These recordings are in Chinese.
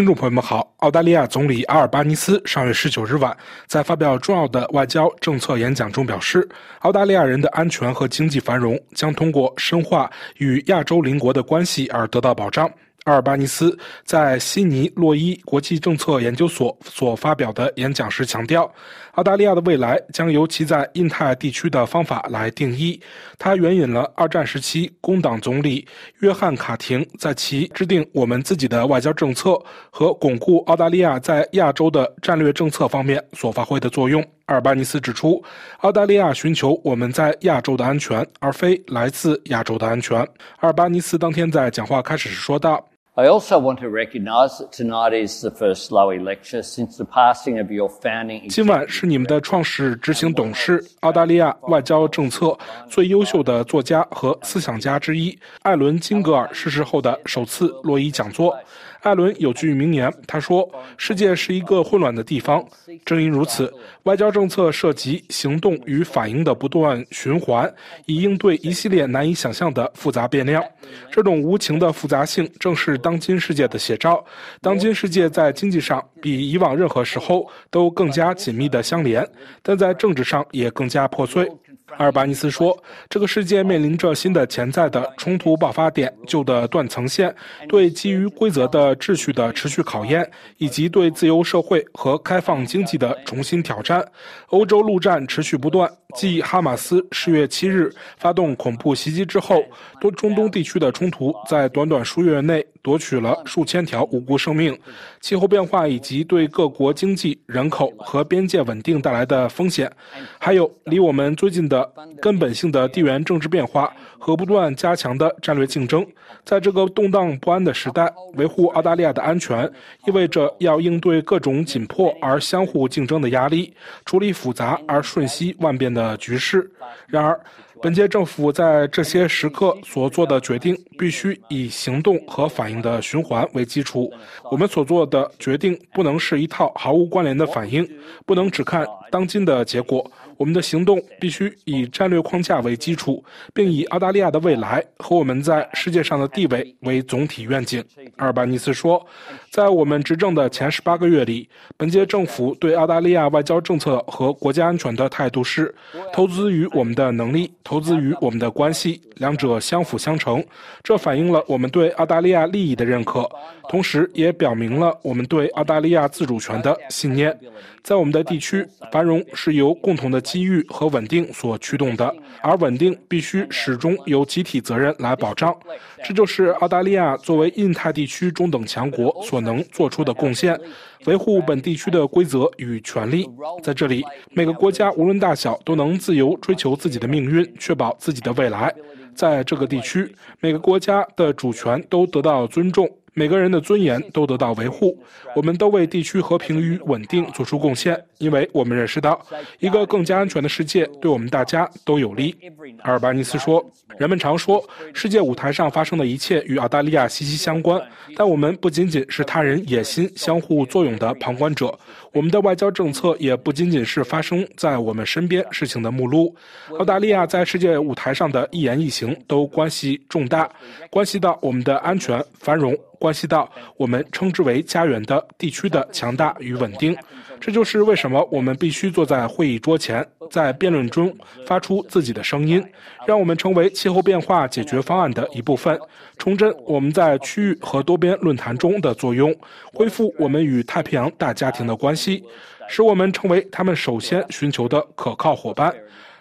听众朋友们好，澳大利亚总理阿尔巴尼斯上月十九日晚在发表重要的外交政策演讲中表示，澳大利亚人的安全和经济繁荣将通过深化与亚洲邻国的关系而得到保障。阿尔巴尼斯在悉尼洛伊国际政策研究所所发表的演讲时强调，澳大利亚的未来将由其在印太地区的方法来定义。他援引了二战时期工党总理约翰·卡廷在其制定我们自己的外交政策和巩固澳大利亚在亚洲的战略政策方面所发挥的作用。阿尔巴尼斯指出，澳大利亚寻求我们在亚洲的安全，而非来自亚洲的安全。阿尔巴尼斯当天在讲话开始时说道。I also want to recognize that tonight is the first Lowy lecture since the passing of your founding. 今晚是你们的创始执行董事、澳大利亚外交政策最优秀的作家和思想家之一艾伦·金格尔逝世后的首次洛伊讲座。艾伦有句名言，他说：“世界是一个混乱的地方。”正因如此，外交政策涉及行动与反应的不断循环，以应对一系列难以想象的复杂变量。这种无情的复杂性正是当今世界的写照。当今世界在经济上比以往任何时候都更加紧密的相连，但在政治上也更加破碎。阿尔巴尼斯说：“这个世界面临着新的潜在的冲突爆发点，旧的断层线，对基于规则的秩序的持续考验，以及对自由社会和开放经济的重新挑战。欧洲陆战持续不断。”继哈马斯十月七日发动恐怖袭击之后，多中东地区的冲突在短短数月内夺取了数千条无辜生命。气候变化以及对各国经济、人口和边界稳定带来的风险，还有离我们最近的根本性的地缘政治变化和不断加强的战略竞争，在这个动荡不安的时代，维护澳大利亚的安全，意味着要应对各种紧迫而相互竞争的压力，处理复杂而瞬息万变的。局势。然而，本届政府在这些时刻所做的决定，必须以行动和反应的循环为基础。我们所做的决定不能是一套毫无关联的反应，不能只看当今的结果。我们的行动必须以战略框架为基础，并以澳大利亚的未来和我们在世界上的地位为总体愿景。阿尔巴尼斯说，在我们执政的前十八个月里，本届政府对澳大利亚外交政策和国家安全的态度是：投资于我们的能力，投资于我们的关系，两者相辅相成。这反映了我们对澳大利亚利益的认可，同时也表明了我们对澳大利亚自主权的信念。在我们的地区，繁荣是由共同的机遇和稳定所驱动的，而稳定必须始终由集体责任来保障。这就是澳大利亚作为印太地区中等强国所能做出的贡献：维护本地区的规则与权利。在这里，每个国家无论大小都能自由追求自己的命运，确保自己的未来。在这个地区，每个国家的主权都得到尊重。每个人的尊严都得到维护，我们都为地区和平与稳定做出贡献，因为我们认识到，一个更加安全的世界对我们大家都有利。阿尔巴尼斯说：“人们常说，世界舞台上发生的一切与澳大利亚息息相关，但我们不仅仅是他人野心相互作用的旁观者，我们的外交政策也不仅仅是发生在我们身边事情的目录。澳大利亚在世界舞台上的一言一行都关系重大，关系到我们的安全、繁荣。”关系到我们称之为家园的地区的强大与稳定，这就是为什么我们必须坐在会议桌前，在辩论中发出自己的声音，让我们成为气候变化解决方案的一部分，重振我们在区域和多边论坛中的作用，恢复我们与太平洋大家庭的关系，使我们成为他们首先寻求的可靠伙伴。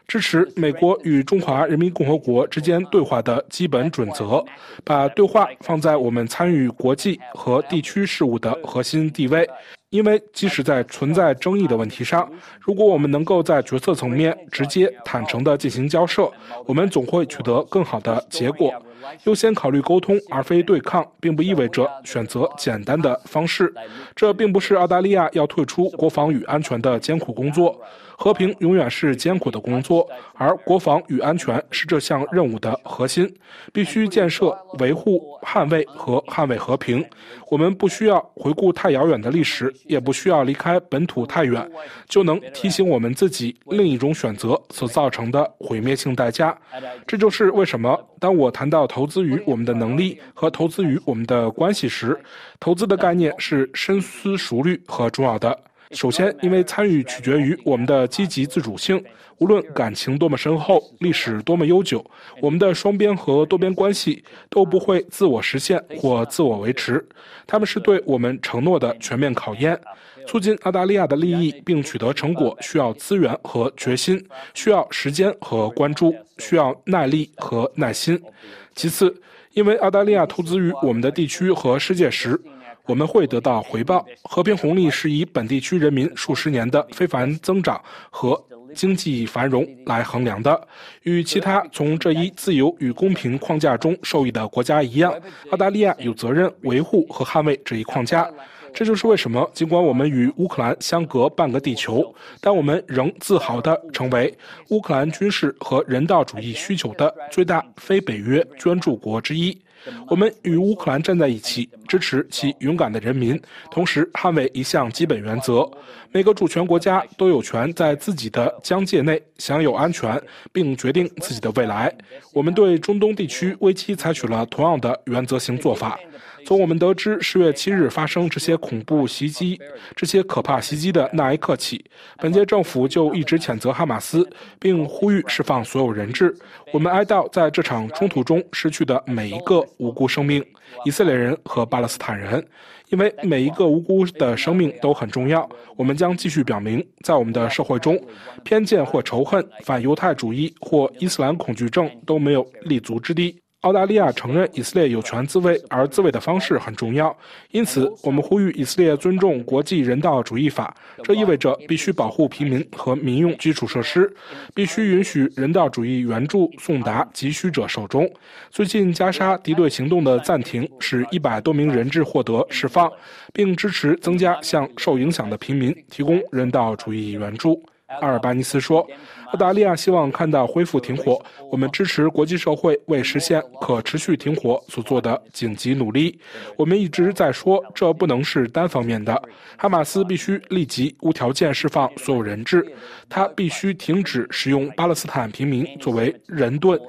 支持美国与中华人民共和国之间对话的基本准则，把对话放在我们参与国际和地区事务的核心地位。因为即使在存在争议的问题上，如果我们能够在决策层面直接、坦诚地进行交涉，我们总会取得更好的结果。优先考虑沟通而非对抗，并不意味着选择简单的方式。这并不是澳大利亚要退出国防与安全的艰苦工作。和平永远是艰苦的工作，而国防与安全是这项任务的核心。必须建设、维护、捍卫和捍卫和平。我们不需要回顾太遥远的历史，也不需要离开本土太远，就能提醒我们自己另一种选择所造成的毁灭性代价。这就是为什么，当我谈到投资于我们的能力和投资于我们的关系时，投资的概念是深思熟虑和重要的。首先，因为参与取决于我们的积极自主性。无论感情多么深厚，历史多么悠久，我们的双边和多边关系都不会自我实现或自我维持。他们是对我们承诺的全面考验。促进澳大利亚的利益并取得成果，需要资源和决心，需要时间和关注，需要耐力和耐心。其次，因为澳大利亚投资于我们的地区和世界时，我们会得到回报。和平红利是以本地区人民数十年的非凡增长和经济繁荣来衡量的。与其他从这一自由与公平框架中受益的国家一样，澳大利亚有责任维护和捍卫这一框架。这就是为什么，尽管我们与乌克兰相隔半个地球，但我们仍自豪地成为乌克兰军事和人道主义需求的最大非北约捐助国之一。我们与乌克兰站在一起，支持其勇敢的人民，同时捍卫一项基本原则：每个主权国家都有权在自己的疆界内享有安全，并决定自己的未来。我们对中东地区危机采取了同样的原则性做法。从我们得知十月七日发生这些恐怖袭击、这些可怕袭击的那一刻起，本届政府就一直谴责哈马斯，并呼吁释放所有人质。我们哀悼在这场冲突中失去的每一个无辜生命——以色列人和巴勒斯坦人，因为每一个无辜的生命都很重要。我们将继续表明，在我们的社会中，偏见或仇恨、反犹太主义或伊斯兰恐惧症都没有立足之地。澳大利亚承认以色列有权自卫，而自卫的方式很重要。因此，我们呼吁以色列尊重国际人道主义法。这意味着必须保护平民和民用基础设施，必须允许人道主义援助送达急需者手中。最近，加沙敌对行动的暂停使一百多名人质获得释放，并支持增加向受影响的平民提供人道主义援助。阿尔巴尼斯说。澳大利亚希望看到恢复停火。我们支持国际社会为实现可持续停火所做的紧急努力。我们一直在说，这不能是单方面的。哈马斯必须立即无条件释放所有人质，他必须停止使用巴勒斯坦平民作为人盾，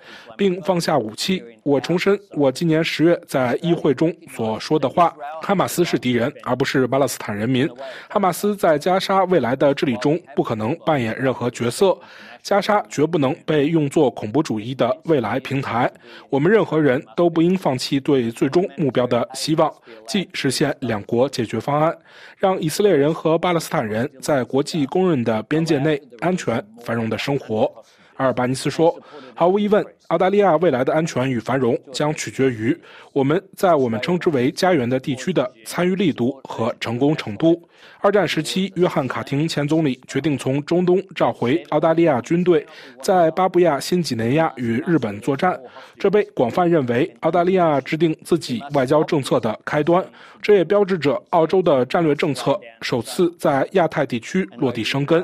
并放下武器。我重申我今年十月在议会中所说的话：哈马斯是敌人，而不是巴勒斯坦人民。哈马斯在加沙未来的治理中不可能扮演任何角色。加沙绝不能被用作恐怖主义的未来平台。我们任何人都不应放弃对最终目标的希望，即实现两国解决方案，让以色列人和巴勒斯坦人在国际公认的边界内安全繁荣的生活。阿尔巴尼斯说：“毫无疑问，澳大利亚未来的安全与繁荣将取决于我们在我们称之为家园的地区的参与力度和成功程度。”二战时期，约翰·卡廷前总理决定从中东召回澳大利亚军队，在巴布亚新几内亚与日本作战。这被广泛认为澳大利亚制定自己外交政策的开端。这也标志着澳洲的战略政策首次在亚太地区落地生根。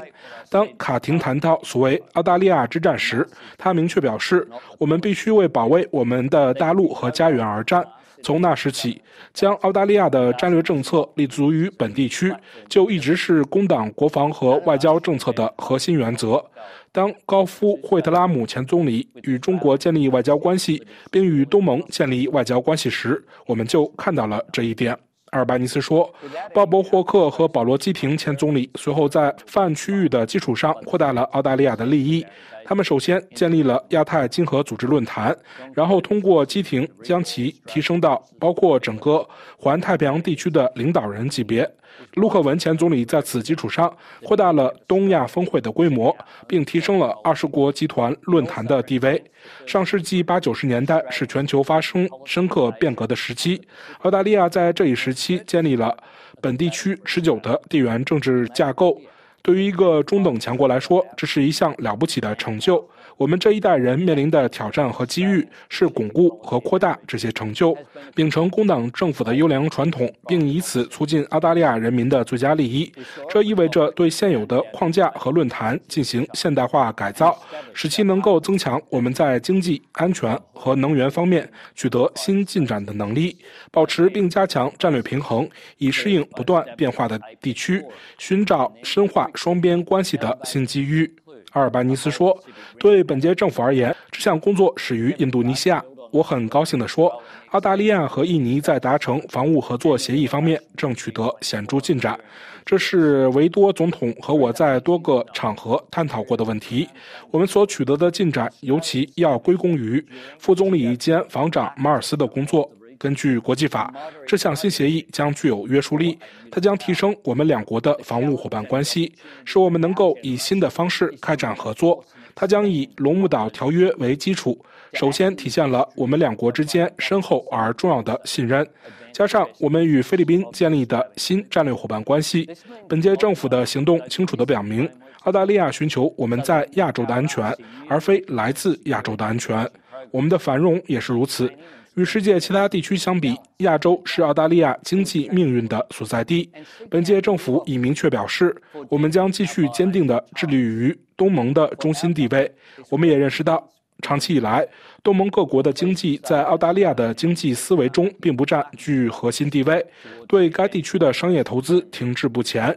当卡廷谈到所谓澳大利亚之战时，他明确表示：“我们必须为保卫我们的大陆和家园而战。”从那时起，将澳大利亚的战略政策立足于本地区，就一直是工党国防和外交政策的核心原则。当高夫·惠特拉姆前总理与中国建立外交关系，并与东盟建立外交关系时，我们就看到了这一点。阿尔巴尼斯说：“鲍勃·霍克和保罗·基廷前总理随后在泛区域的基础上扩大了澳大利亚的利益。他们首先建立了亚太经合组织论坛，然后通过基廷将其提升到包括整个环太平洋地区的领导人级别。”陆克文前总理在此基础上扩大了东亚峰会的规模，并提升了二十国集团论坛的地位。上世纪八九十年代是全球发生深刻变革的时期，澳大利亚在这一时期建立了本地区持久的地缘政治架构。对于一个中等强国来说，这是一项了不起的成就。我们这一代人面临的挑战和机遇是巩固和扩大这些成就，秉承工党政府的优良传统，并以此促进澳大利亚人民的最佳利益。这意味着对现有的框架和论坛进行现代化改造，使其能够增强我们在经济、安全和能源方面取得新进展的能力，保持并加强战略平衡，以适应不断变化的地区，寻找深化双边关系的新机遇。阿尔巴尼斯说：“对本届政府而言，这项工作始于印度尼西亚。我很高兴地说，澳大利亚和印尼在达成防务合作协议方面正取得显著进展。这是维多总统和我在多个场合探讨过的问题。我们所取得的进展，尤其要归功于副总理兼防长马尔斯的工作。根据国际法，这项新协议将具有约束力，它将提升我们两国的防务伙伴关系，使我们能够以新的方式开展合作。它将以《龙目岛条约》为基础，首先体现了我们两国之间深厚而重要的信任，加上我们与菲律宾建立的新战略伙伴关系。本届政府的行动清楚地表明，澳大利亚寻求我们在亚洲的安全，而非来自亚洲的安全。我们的繁荣也是如此。与世界其他地区相比，亚洲是澳大利亚经济命运的所在地。本届政府已明确表示，我们将继续坚定地致力于东盟的中心地位。我们也认识到，长期以来，东盟各国的经济在澳大利亚的经济思维中并不占据核心地位，对该地区的商业投资停滞不前，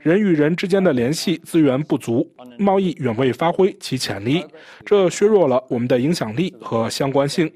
人与人之间的联系资源不足，贸易远未发挥其潜力，这削弱了我们的影响力和相关性。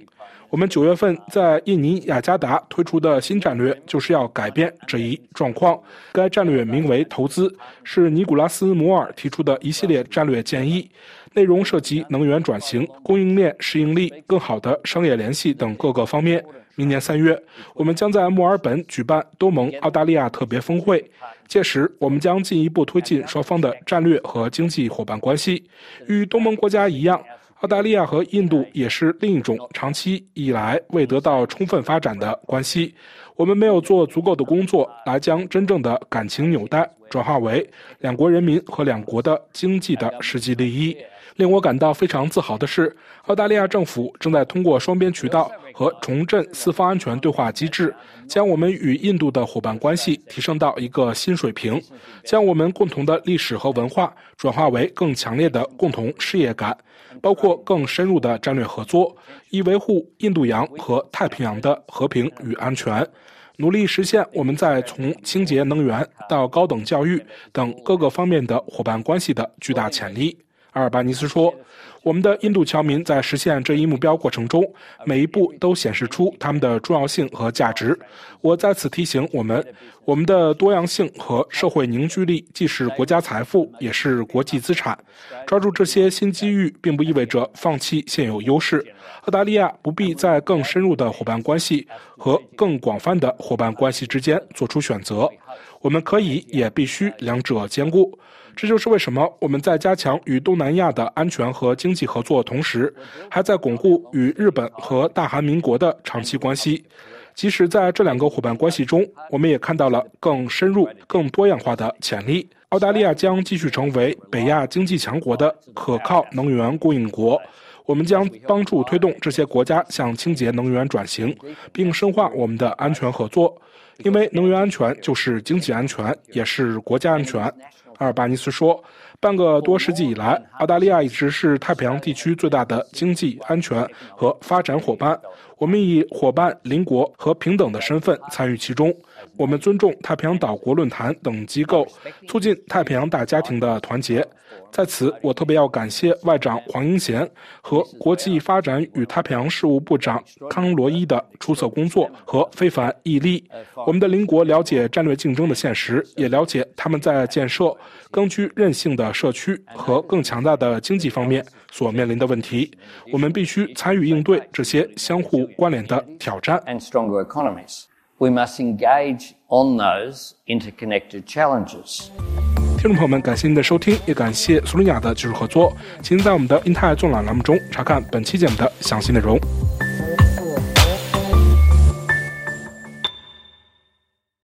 我们九月份在印尼雅加达推出的新战略，就是要改变这一状况。该战略名为“投资”，是尼古拉斯·摩尔提出的一系列战略建议，内容涉及能源转型、供应链适应力、更好的商业联系等各个方面。明年三月，我们将在墨尔本举办东盟澳大利亚特别峰会，届时我们将进一步推进双方的战略和经济伙伴关系。与东盟国家一样。澳大利亚和印度也是另一种长期以来未得到充分发展的关系。我们没有做足够的工作来将真正的感情纽带转化为两国人民和两国的经济的实际利益。令我感到非常自豪的是，澳大利亚政府正在通过双边渠道和重振四方安全对话机制，将我们与印度的伙伴关系提升到一个新水平，将我们共同的历史和文化转化为更强烈的共同事业感，包括更深入的战略合作，以维护印度洋和太平洋的和平与安全，努力实现我们在从清洁能源到高等教育等各个方面的伙伴关系的巨大潜力。阿尔巴尼斯说：“我们的印度侨民在实现这一目标过程中，每一步都显示出他们的重要性和价值。我在此提醒我们，我们的多样性和社会凝聚力既是国家财富，也是国际资产。抓住这些新机遇，并不意味着放弃现有优势。澳大利亚不必在更深入的伙伴关系和更广泛的伙伴关系之间做出选择。我们可以，也必须两者兼顾。”这就是为什么我们在加强与东南亚的安全和经济合作同时，还在巩固与日本和大韩民国的长期关系。即使在这两个伙伴关系中，我们也看到了更深入、更多样化的潜力。澳大利亚将继续成为北亚经济强国的可靠能源供应国。我们将帮助推动这些国家向清洁能源转型，并深化我们的安全合作。因为能源安全就是经济安全，也是国家安全。阿尔巴尼斯说：“半个多世纪以来，澳大利亚一直是太平洋地区最大的经济安全和发展伙伴。我们以伙伴、邻国和平等的身份参与其中。我们尊重太平洋岛国论坛等机构，促进太平洋大家庭的团结。”在此，我特别要感谢外长黄英贤和国际发展与太平洋事务部长康罗伊的出色工作和非凡毅力。我们的邻国了解战略竞争的现实，也了解他们在建设更具韧性的社区和更强大的经济方面所面临的问题。我们必须参与应对这些相互关联的挑战。We must engage on those interconnected challenges. 听众朋友们，感谢您的收听，也感谢苏伦雅的技术合作。请在我们的英泰纵览栏目中查看本期节目的详细内容。